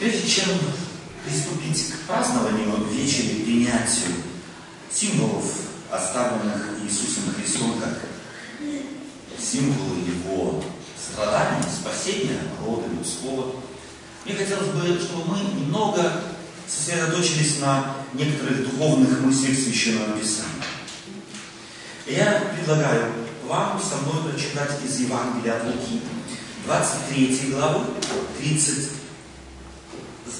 Прежде чем приступить к празднованию вечери принятию символов, оставленных Иисусом Христом как символы Его страданий, спасения рода людского, мне хотелось бы, чтобы мы немного сосредоточились на некоторых духовных мыслях Священного Писания. Я предлагаю вам со мной прочитать из Евангелия от Луки, 23 главы, 30,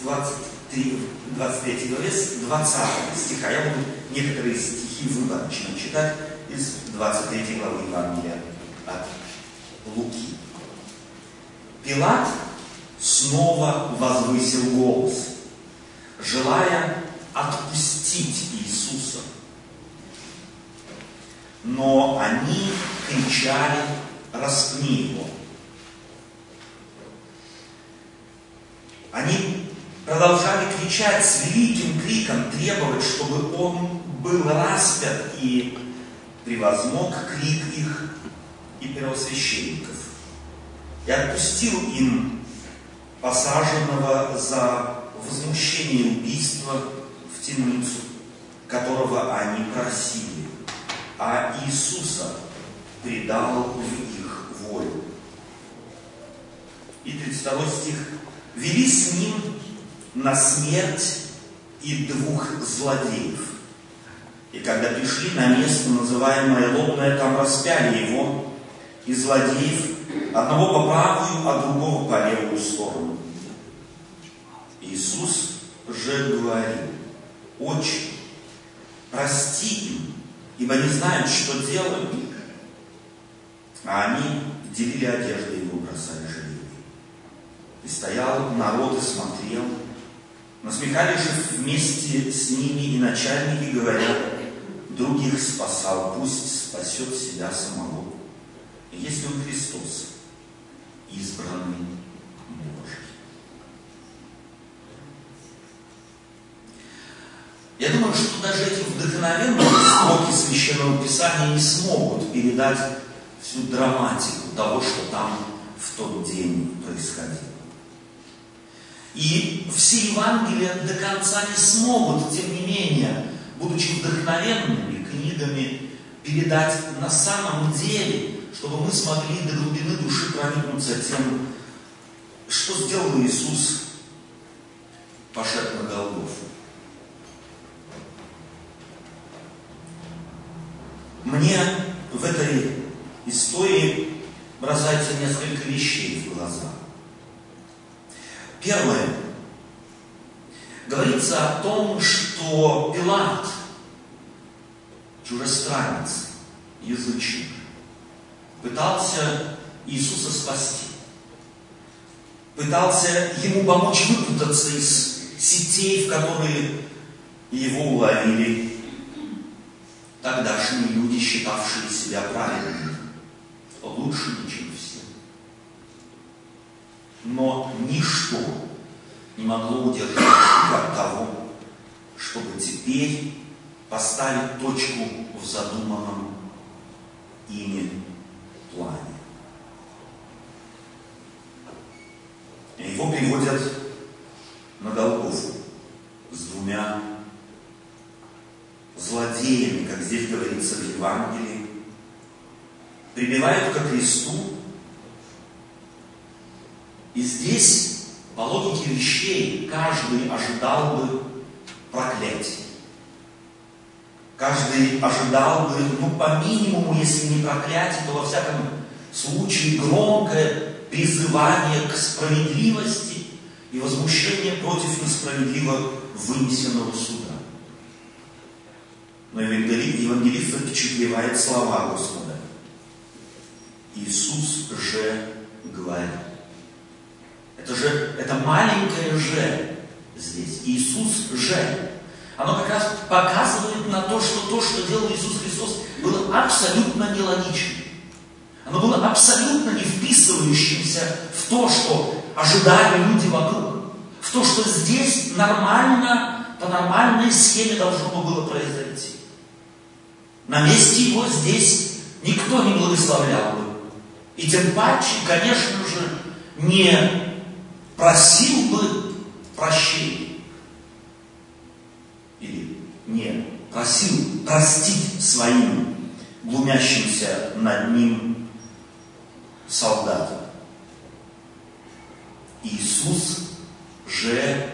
23, 23 главе, с 20 стиха. Я буду некоторые стихи выборочно читать из 23 главы Евангелия от Луки. Пилат снова возвысил голос, желая отпустить Иисуса. Но они кричали, распни его. Они продолжали кричать с великим криком, требовать, чтобы он был распят и превозмог крик их и первосвященников. И отпустил им посаженного за возмущение убийства в темницу, которого они просили, а Иисуса предал в их волю. И 32 стих. Вели с ним на смерть и двух злодеев. И когда пришли на место, называемое Лобное, там распяли его, и злодеев, одного по правую, а другого по левую сторону. Иисус же говорил, «Отче, прости им, ибо не знают, что делают». А они делили одежды его, бросали жребий. И стоял народ и смотрел. Насмехались вместе с ними и начальники, говоря, других спасал, пусть спасет себя самого. Если он Христос, избранный Божий. Я думаю, что даже эти вдохновенные строки Священного Писания не смогут передать всю драматику того, что там в тот день происходило. И все Евангелия до конца не смогут, тем не менее, будучи вдохновенными книгами, передать на самом деле, чтобы мы смогли до глубины души проникнуться тем, что сделал Иисус, пошед на Голгофу. Мне в этой истории бросается несколько вещей в глаза. Первое. Говорится о том, что Пилат, чужестранец, язычник, пытался Иисуса спасти. Пытался ему помочь выпутаться из сетей, в которые его уловили тогдашние люди, считавшие себя правильными, лучшими, чем все. Но ничто не могло удержать их от того, чтобы теперь поставить точку в задуманном ими плане. Его приводят на Голгофу с двумя злодеями, как здесь говорится в Евангелии, прибивают ко кресту. И здесь, по логике вещей, каждый ожидал бы проклятия. Каждый ожидал бы, ну, по минимуму, если не проклятие, то во всяком случае громкое призывание к справедливости и возмущение против несправедливо вынесенного суда. Но евангелист запечатлевает слова Господа. Иисус же говорит. Это же, это маленькое же здесь. Иисус же. Оно как раз показывает на то, что то, что делал Иисус Христос, было абсолютно нелогичным. Оно было абсолютно не вписывающимся в то, что ожидали люди вокруг. В то, что здесь нормально, по нормальной схеме должно было произойти. На месте его здесь никто не благословлял бы. И тем паче, конечно же, не просил бы прощения. Или не просил простить своим глумящимся над ним солдатам. Иисус же,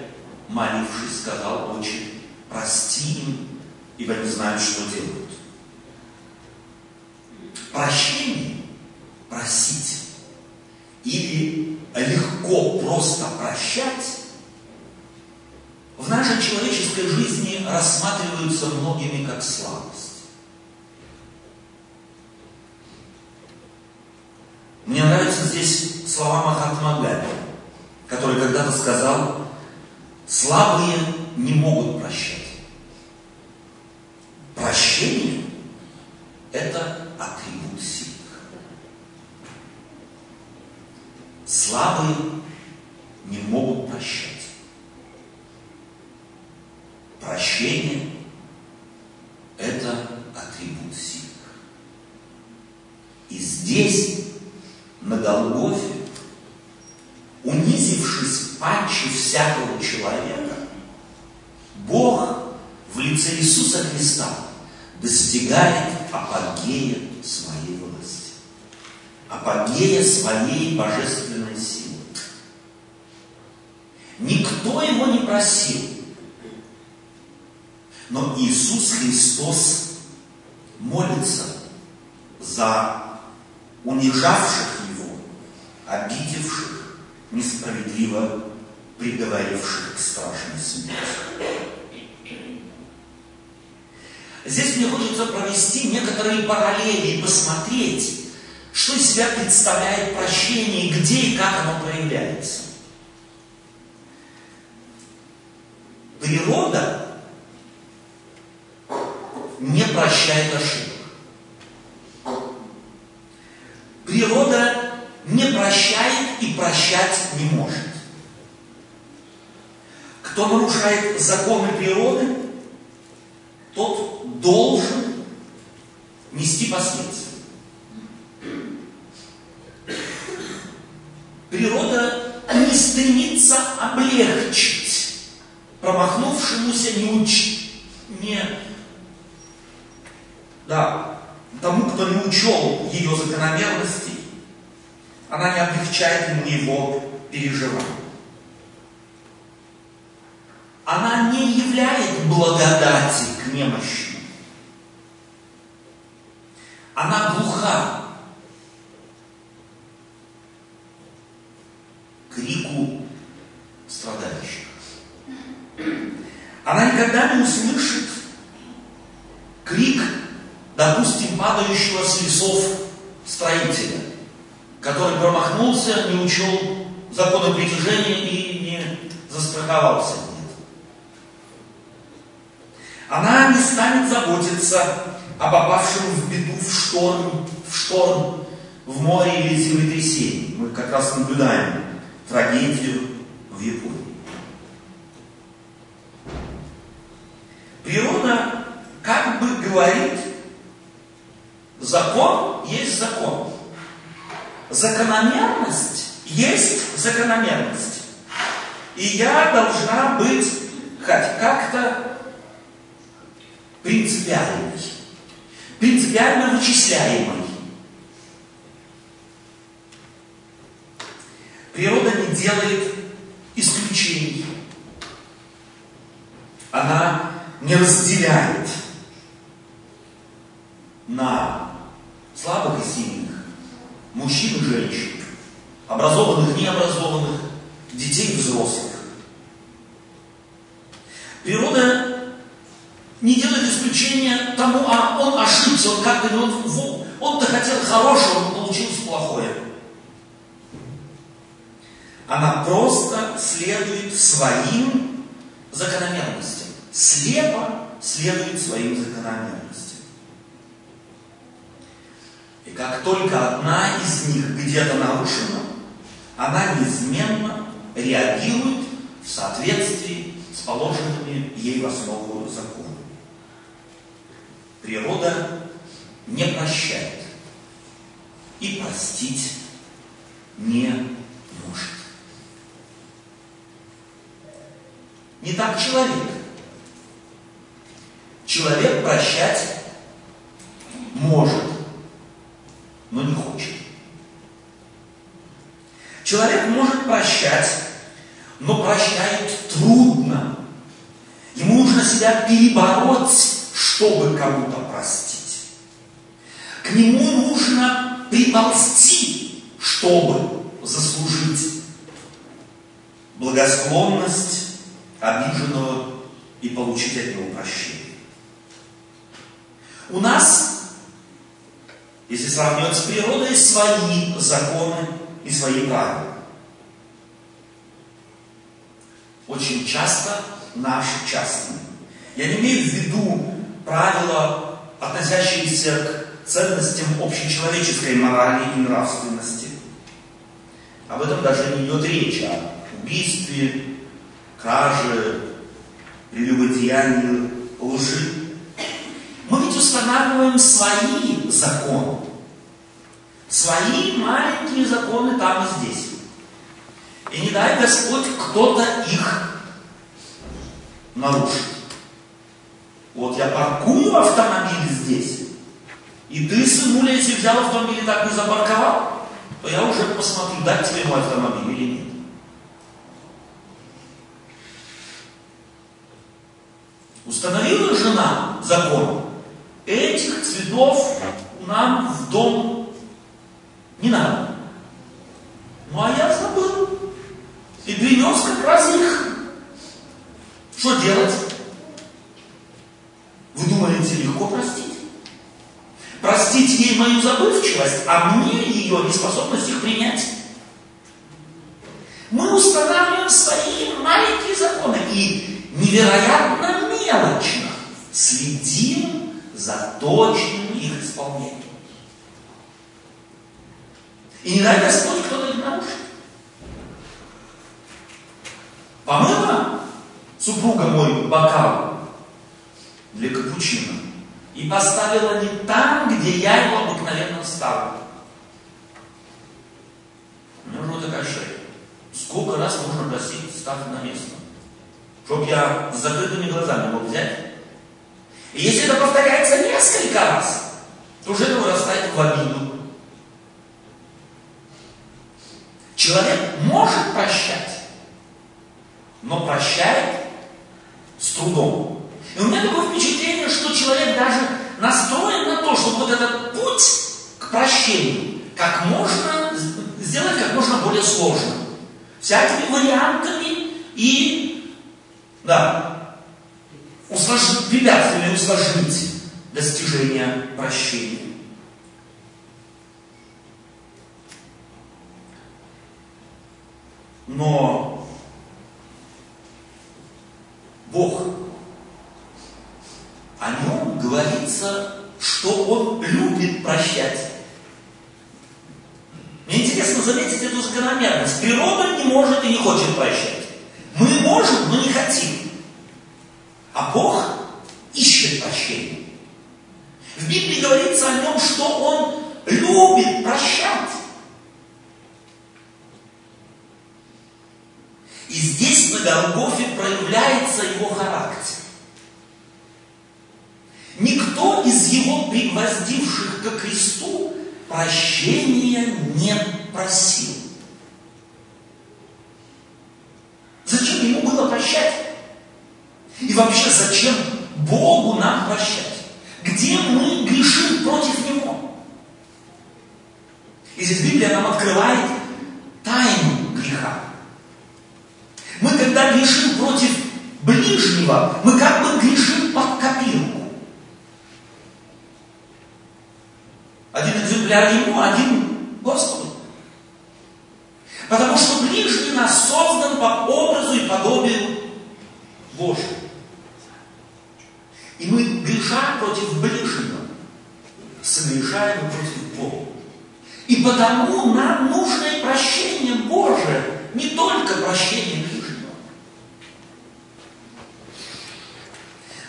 молившись, сказал очень, прости им, ибо не знают, что делают. Прощение просить или легко просто прощать в нашей человеческой жизни рассматриваются многими как слабость. Мне нравятся здесь слова Махатма Ганди, который когда-то сказал, слабые не могут прощать. Прощение – это атрибут сильных. Слабые не могут прощать. Прощение – это атрибут сильных. И здесь, на Голгофе, унизившись панче всякого человека, Бог в лице Иисуса Христа достигает апогея своей власти, апогея своей божественной силы. Никто его не просил, но Иисус Христос молится за унижавших Его, обидевших, несправедливо приговоривших к страшной смерти. Здесь мне хочется провести некоторые параллели и посмотреть, что из себя представляет прощение, где и как оно проявляется. Природа не прощает ошибок. Природа не прощает и прощать не может. Кто нарушает законы природы, тот должен нести последствия. Природа не стремится облегчить промахнувшемуся не уч... не да, тому, кто не учел ее закономерностей, она не облегчает ему его переживаний. Она не являет благодати к немощи. Она глуха к крику страдающих. Она никогда не услышит крик допустим, падающего с лесов строителя, который промахнулся, не учел законы притяжения и не застраховался. Нет. Она не станет заботиться о попавшем в беду в шторм, в шторм, в море или землетрясении. Мы как раз наблюдаем трагедию в Японии. Природа как бы говорит Закон есть закон. Закономерность есть закономерность. И я должна быть хоть как-то принципиальной, принципиально вычисляемой. Природа не делает исключений. Она не разделяет на слабых и сильных, мужчин и женщин, образованных, необразованных, детей и взрослых. Природа не делает исключения тому, а он ошибся, он как-то, он, он-то хотел хорошего, но получилось плохое. Она просто следует своим закономерностям. Слепо следует своим закономерностям. И как только одна из них где-то нарушена, она неизменно реагирует в соответствии с положенными ей в основу законами. Природа не прощает и простить не может. Не так человек. Человек прощать может, но не хочет. Человек может прощать, но прощает трудно. Ему нужно себя перебороть, чтобы кому-то простить. К нему нужно приползти, чтобы заслужить благосклонность обиженного и получить от него прощение. У нас, если сравнивать с природой, свои законы и свои правила. Очень часто наши частные. Я не имею в виду правила, относящиеся к ценностям общечеловеческой морали и нравственности. Об этом даже не идет речь, о убийстве, краже, прелюбодеянии, лжи. Мы ведь устанавливаем свои законы. Свои маленькие законы там и здесь. И не дай Господь, кто-то их нарушит. Вот я паркую автомобиль здесь, и ты, сынуля, если взял автомобиль и так не запарковал, то я уже посмотрю, дать тебе мой автомобиль или нет. Установила жена закон, этих цветов нам в дом не надо. Ну а я забыл. И принес как раз их. Что делать? Вы думаете, легко простить? Простить ей мою забывчивость, а мне ее неспособность их принять? Мы устанавливаем свои маленькие законы и невероятно мелочно следим за точным их исполнением. И не дай Господь кто-то их нарушит. Помыла супруга мой бокал для капучино и поставила не там, где я его обыкновенно ставлю. У меня уже такая шея. Сколько раз нужно просить ставь на место? Чтоб я с закрытыми глазами мог взять. И если это повторяется несколько раз, то это вырастает в обиду. Человек может прощать, но прощает с трудом. И у меня такое впечатление, что человек даже настроен на то, чтобы вот этот путь к прощению как можно сделать как можно более сложным. Всякими вариантами и, да, усложнить, препятствиями усложнить достижение прощения. Но Бог, о нем говорится, что Он любит прощать. Мне интересно заметить эту закономерность. Природа не может и не хочет прощать. Мы можем, но не хотим. А Бог ищет прощения. В Библии говорится о нем, что Он любит прощать. И здесь на Голгофе проявляется его характер. Никто из его пригвоздивших ко кресту прощения не просил. Зачем ему было прощать? И вообще, зачем Богу нам прощать? Где мы грешим против Него? И здесь Библия нам открывает тайну греха. Мы когда грешим против ближнего, мы как бы грешим под копирку. Один экземпляр ему, один Господу. Потому что ближний нас создан по образу и подобию Божьему. Греша против ближнего, согрешаем против Бога. И потому нам нужно и прощение Божие, не только прощение ближнего.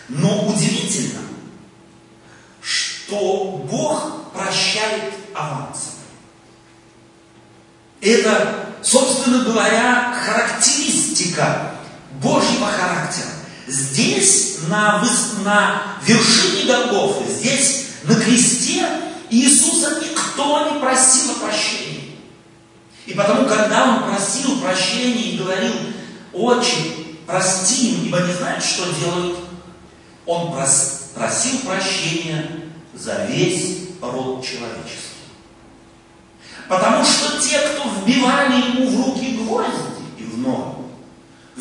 Но удивительно, что Бог прощает авансом. Это, собственно говоря, характеристика Божьего характера. Здесь, на, на вершине Голгофы, здесь, на кресте, Иисуса никто не просил о прощении. И потому, когда Он просил прощения и говорил, «Отче, прости им, ибо не знают, что делают», Он просил прощения за весь род человечества. Потому что те, кто вбивали ему в руки гвозди и в ноги,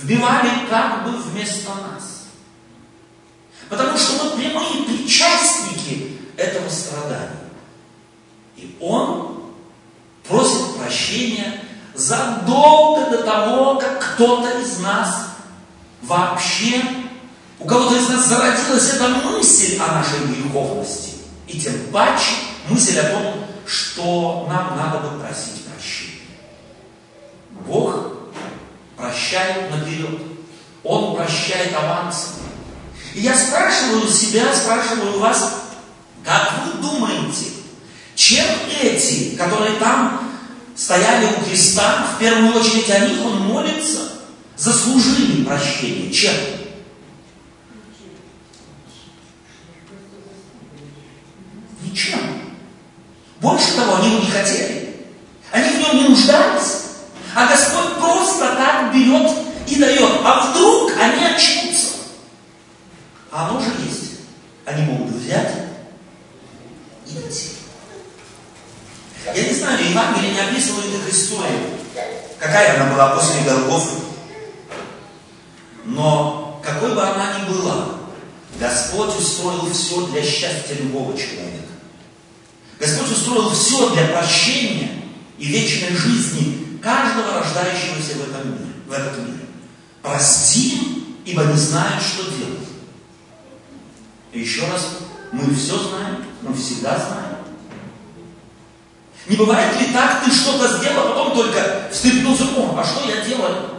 вбивали как бы вместо нас. Потому что мы прямые причастники этого страдания. И он просит прощения задолго до того, как кто-то из нас вообще, у кого-то из нас зародилась эта мысль о нашей греховности. И тем паче мысль о том, что нам надо бы просить прощения. Бог прощает наперед. Он прощает авансом. И я спрашиваю себя, спрашиваю вас, как вы думаете, чем эти, которые там стояли у креста, в первую очередь о них он молится, заслужили прощение? Чем? Ничем. Больше того, они его не хотели. Они в нем не нуждались. А Господь берет и дает. А вдруг они очнутся? А оно же есть. Они могут взять и идти. Я не знаю, Евангелие не описывает их историю. Какая она была после Голгофы. Но какой бы она ни была, Господь устроил все для счастья любого человека. Господь устроил все для прощения и вечной жизни каждого рождающегося в этом мире. В этот мир. Прости ибо не знают, что делать. И еще раз, мы все знаем, мы всегда знаем. Не бывает ли так, ты что-то сделал, а потом только встряхнулся, о, а что я делаю?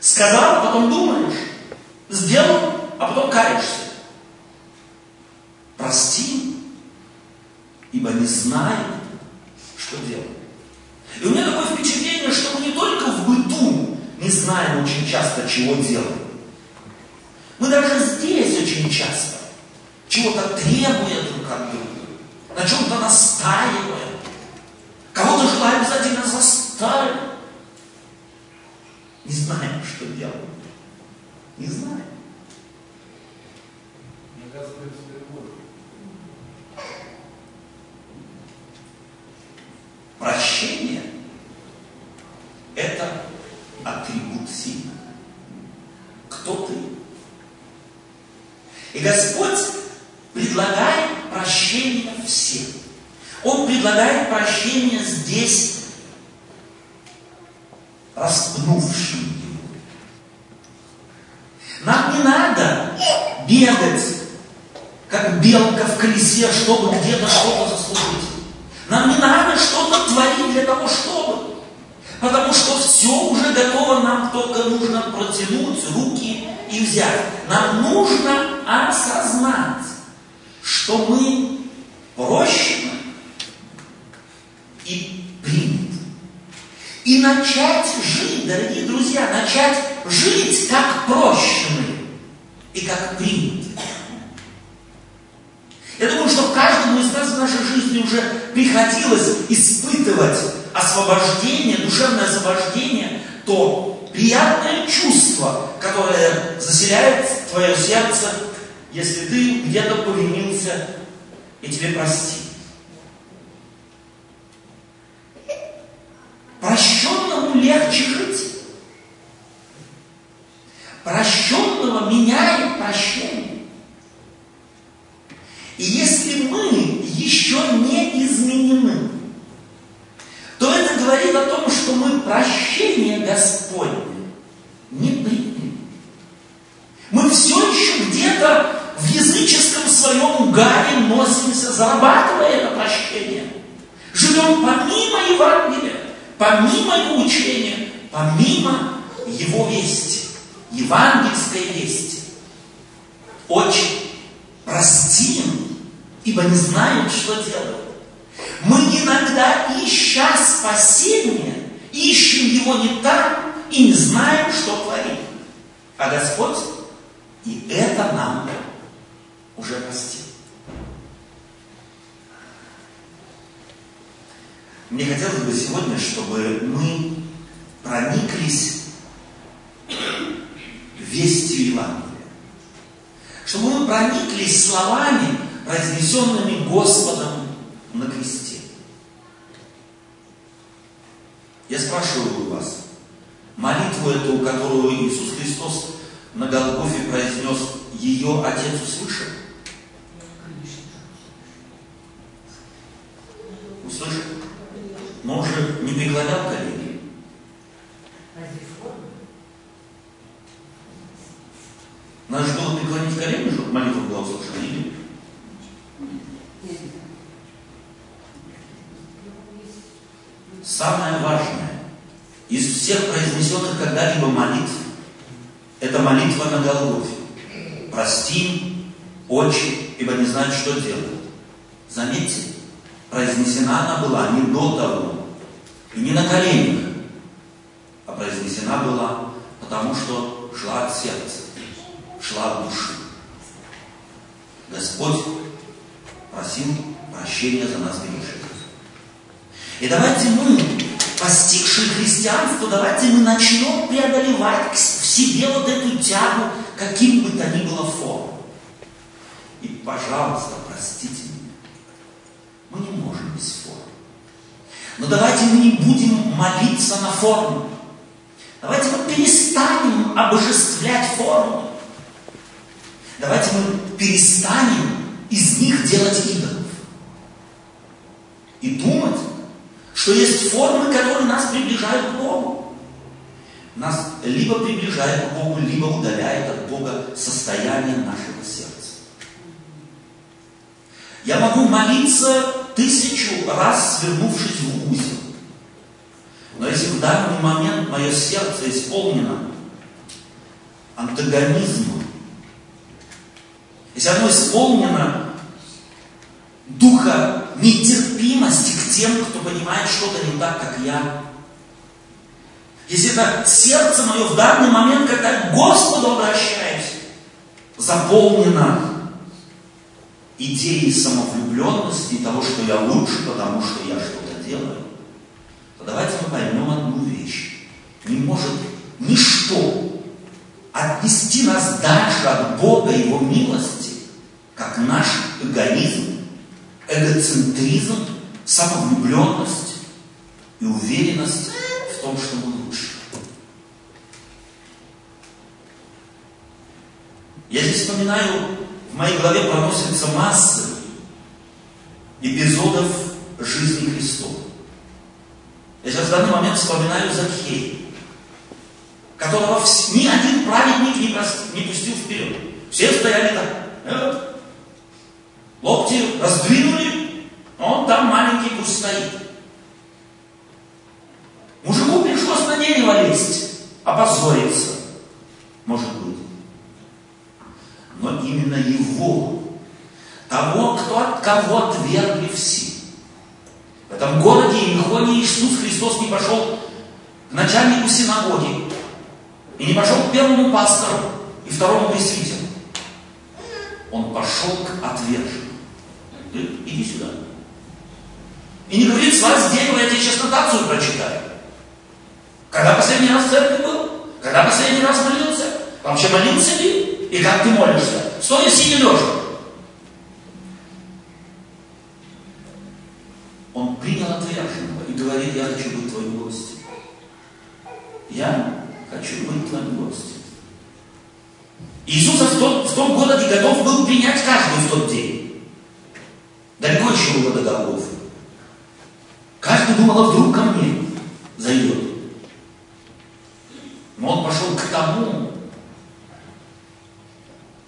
Сказал, а потом думаешь. Сделал, а потом каешься. Прости, ибо не знают, что делать. И у меня такое впечатление, что мы не только в быту не знаем очень часто, чего делать. Мы даже здесь очень часто чего-то требуя друг от друга, на чем-то настаиваем, кого-то желаем обязательно заставить. Не знаем, что делать. Не знаем. Прощение – это атрибут сильного. Кто ты? И Господь предлагает прощение всем. Он предлагает прощение здесь, распнувшим его. Нам не надо бегать, как белка в колесе, чтобы где-то что-то заслужить. Нам не надо что-то творить для того, чтобы. Потому что все уже готово, нам только нужно протянуть руки и взять. Нам нужно осознать, что мы прощены и приняты. И начать жить, дорогие друзья, начать жить как прощенные и как принятые. Я думаю, что каждому из нас в нашей жизни уже приходилось испытывать освобождение, душевное освобождение, то приятное чувство, которое заселяет твое сердце, если ты где-то повинился и тебе прости. Прощенному легче жить. Прощенного меняет прощение. И если мы еще не изменены, то это говорит о том, что мы прощение Господне не приняли. Мы все еще где-то в языческом своем угаре носимся, зарабатывая это прощение. Живем помимо Евангелия, помимо его учения, помимо его вести, евангельской вести. Очень простим ибо не знают, что делают. Мы иногда, ища спасения, ищем его не там и не знаем, что творим. А Господь и это нам уже простил. Мне хотелось бы сегодня, чтобы мы прониклись вестью Евангелия. Чтобы мы прониклись словами, произнесенными Господом на кресте. Я спрашиваю вас, молитву эту, которую Иисус Христос на Голгофе произнес, ее Отец? Услышал? Но он же не преклонял колени. Надо же было преклонить колени, чтобы молитва была услышана, или Самое важное из всех произнесенных когда-либо молитв, это молитва на Голгофе. Прости, очи, ибо не знают, что делать. Заметьте, произнесена она была не до того, и не на коленях, а произнесена была, потому что шла от сердца, шла от души. Господь просил прощения за нас грешников. И давайте мы, постигшие христианство, давайте мы начнем преодолевать в себе вот эту тягу, каким бы то ни было форм. И, пожалуйста, простите меня, мы не можем без форм. Но давайте мы не будем молиться на форму. Давайте мы перестанем обожествлять формы. Давайте мы перестанем из них делать идолов. И думать, что есть формы, которые нас приближают к Богу. Нас либо приближает к Богу, либо удаляет от Бога состояние нашего сердца. Я могу молиться тысячу раз, свернувшись в узел. Но если в данный момент мое сердце исполнено антагонизмом, если оно исполнено духа нетерпимости к тем, кто понимает что-то не так, как я, если это сердце мое в данный момент, когда к Господу обращаюсь, заполнено идеей самовлюбленности и того, что я лучше, потому что я что-то делаю, то давайте мы поймем одну вещь. Не может ничто отнести нас дальше от Бога и Его милости, как наш эгоизм, эгоцентризм, самовлюбленность и уверенность в том, что мы лучше. Я здесь вспоминаю в моей голове проносятся массы эпизодов жизни Христова. Я сейчас в данный момент вспоминаю Закхея, которого ни один праведник не, прос... не пустил вперед. Все стояли так. Э, локти раздвинули, он там маленький пусть стоит. Дерево лезть, опозориться. Может быть но именно его, того, кто кого отвергли все. В этом городе Иехоне Иисус Христос не пошел к начальнику синагоги, и не пошел к первому пастору и второму пресвитеру. Он пошел к отверженным. Иди сюда. И не говорит, с дерева, я тебе сейчас нотацию прочитаю. Когда последний раз в церкви был? Когда последний раз молился? Вообще молился ли? И как ты молишься? Стоя, сидя, лежа. Он принял отверженного и говорит, я хочу быть твоим гостем. Я хочу быть твоим гостем. Иисус в том, в том городе готов был принять каждый в тот день. Далеко еще было до Голгофы. Каждый думал, а вдруг ко мне зайдет. Но он пошел к тому,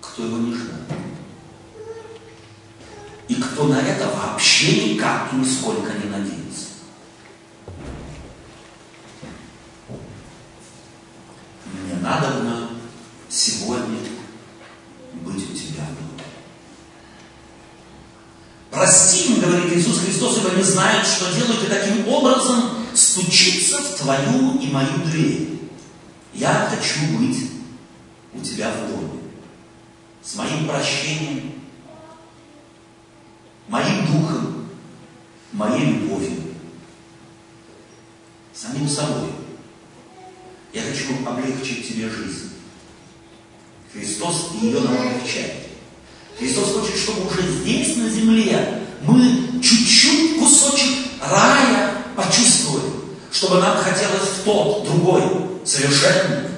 кто его не ждал. И кто на это вообще никак нисколько не надеется. Мне надо сегодня быть у тебя Прости им, говорит Иисус Христос, ибо не знают, что делают, и таким образом стучится в твою и мою дверь. Я хочу быть у тебя в доме. С моим прощением, моим духом, моей любовью, самим собой. Я хочу облегчить тебе жизнь. Христос ее нам облегчает. Христос хочет, чтобы уже здесь, на земле, мы чуть-чуть кусочек рая почувствовали, чтобы нам хотелось тот, другой, совершенный.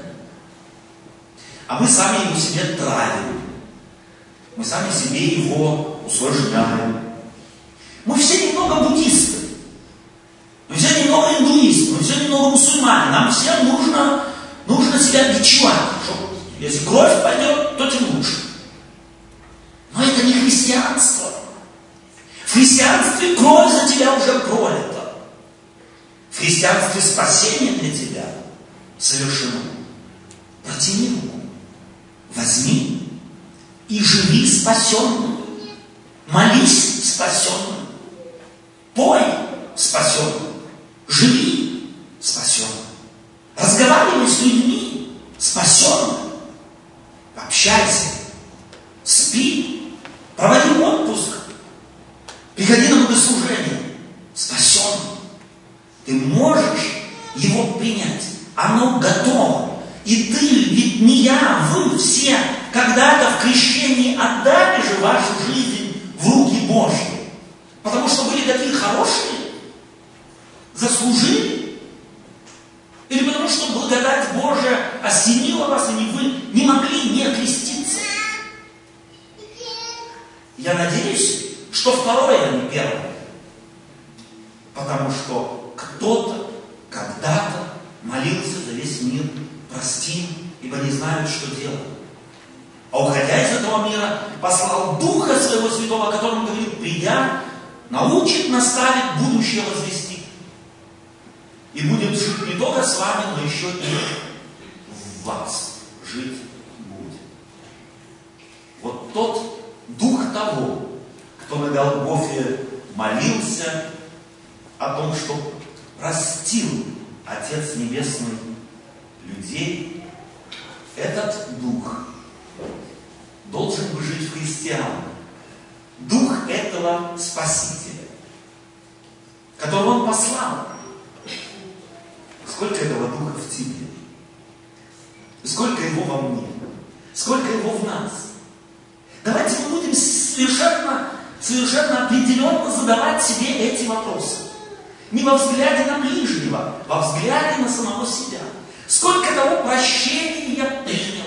А мы сами его себе травим. Мы сами себе его усложняем. Мы все немного буддисты. Мы все немного индуисты. Мы все немного мусульмане. Нам всем нужно, нужно себя бичевать. Чтобы, если кровь пойдет, то тем лучше. Но это не христианство. В христианстве кровь за тебя уже пролита. Христианстве спасение для тебя совершено. Протяни руку, возьми и живи спасенным. Молись спасенным. Пой спасенным. Живи спасенным. Разговаривай с людьми спасенным. Общайся. Спи. Проводи отпуск Приходи на богослужение, спасен. Ты можешь его принять. Оно готово. И ты, ведь не я, вы все когда-то в крещении отдали же вашу жизнь в руки Божьи. Потому что были такие хорошие, заслужили. Или потому что благодать Божия осенила вас, и вы не могли не креститься. Я надеюсь, что второе, а не первое. Потому что кто-то когда-то молился за весь мир, прости, ибо не знают, что делать. А уходя из этого мира, послал Духа Своего Святого, о котором говорит, придя, научит, наставит, будущее возвести. И будет жить не только с вами, но еще и в вас жить будет. Вот тот Дух того, кто на Голгофе молился о том, что простил Отец Небесный людей, этот Дух должен бы жить в христиан. Дух этого Спасителя, которого Он послал. Сколько этого Духа в тебе? Сколько его во мне? Сколько его в нас? Давайте мы будем совершенно совершенно определенно задавать себе эти вопросы. Не во взгляде на ближнего, во взгляде на самого себя. Сколько того прощения я принял?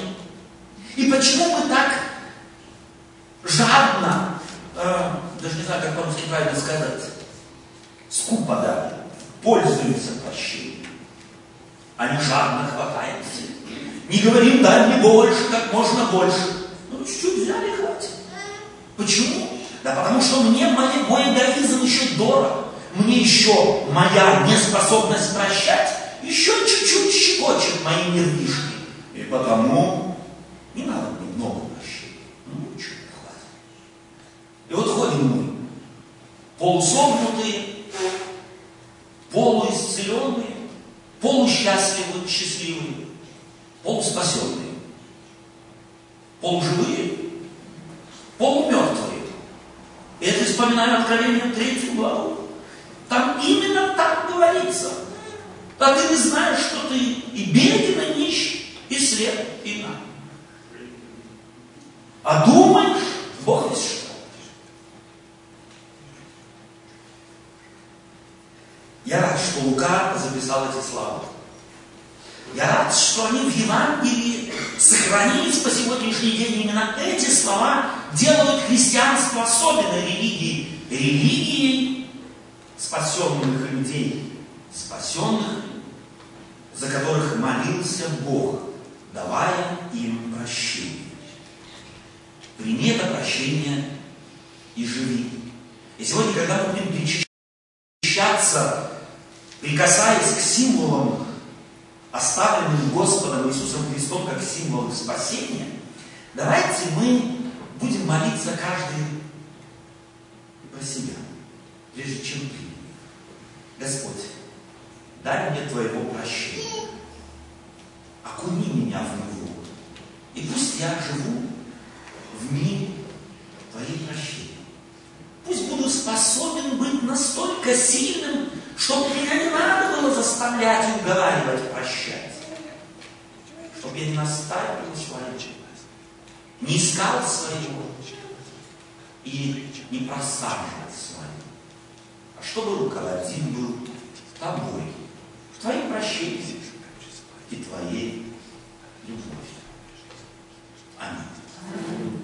И почему мы так жадно, э, даже не знаю, как по-русски правильно сказать, скупо, да, пользуемся прощением, а не жадно хватаемся. Не говорим, дай мне больше, как можно больше. Ну, чуть-чуть взяли, хватит. Почему? Да потому что мне мой, мой эгоизм еще дорог. Мне еще моя неспособность прощать еще чуть-чуть щекочет мои нервишки. И потому не надо мне много прощения. Ну, чуть хватит. И вот ходим мы, полусогнутые, полуисцеленные, полусчастливые, счастливые, полуспасенные, полуживые, полумертвые. И это вспоминаю Откровение 3 главу. Там именно так говорится. А ты не знаешь, что ты и беден, и нищ, и слеп, и на. А думаешь, Бог есть что. Я рад, что Лука записал эти слова. Я рад, что они в Евангелии сохранились по сегодняшний день. Именно эти слова делают христианство особенной религией. Религией спасенных людей, спасенных, за которых молился Бог, давая им прощение. Прими это прощение и живи. И сегодня, когда мы будем причащаться, прикасаясь к символам оставленным Господом Иисусом Христом как символ спасения, давайте мы будем молиться каждый про себя, прежде чем ты. Господь, дай мне Твоего прощения. Окуни меня в него. И я живу в мире Твоей прощения. Пусть буду способен быть настолько сильным, чтобы меня не надо было заставлять и уговаривать прощать. Чтобы я не настаивал на своем, не искал своего и не просаживал свое. А чтобы руководим был тобой, твоим прощением и твоей любовью. Аминь.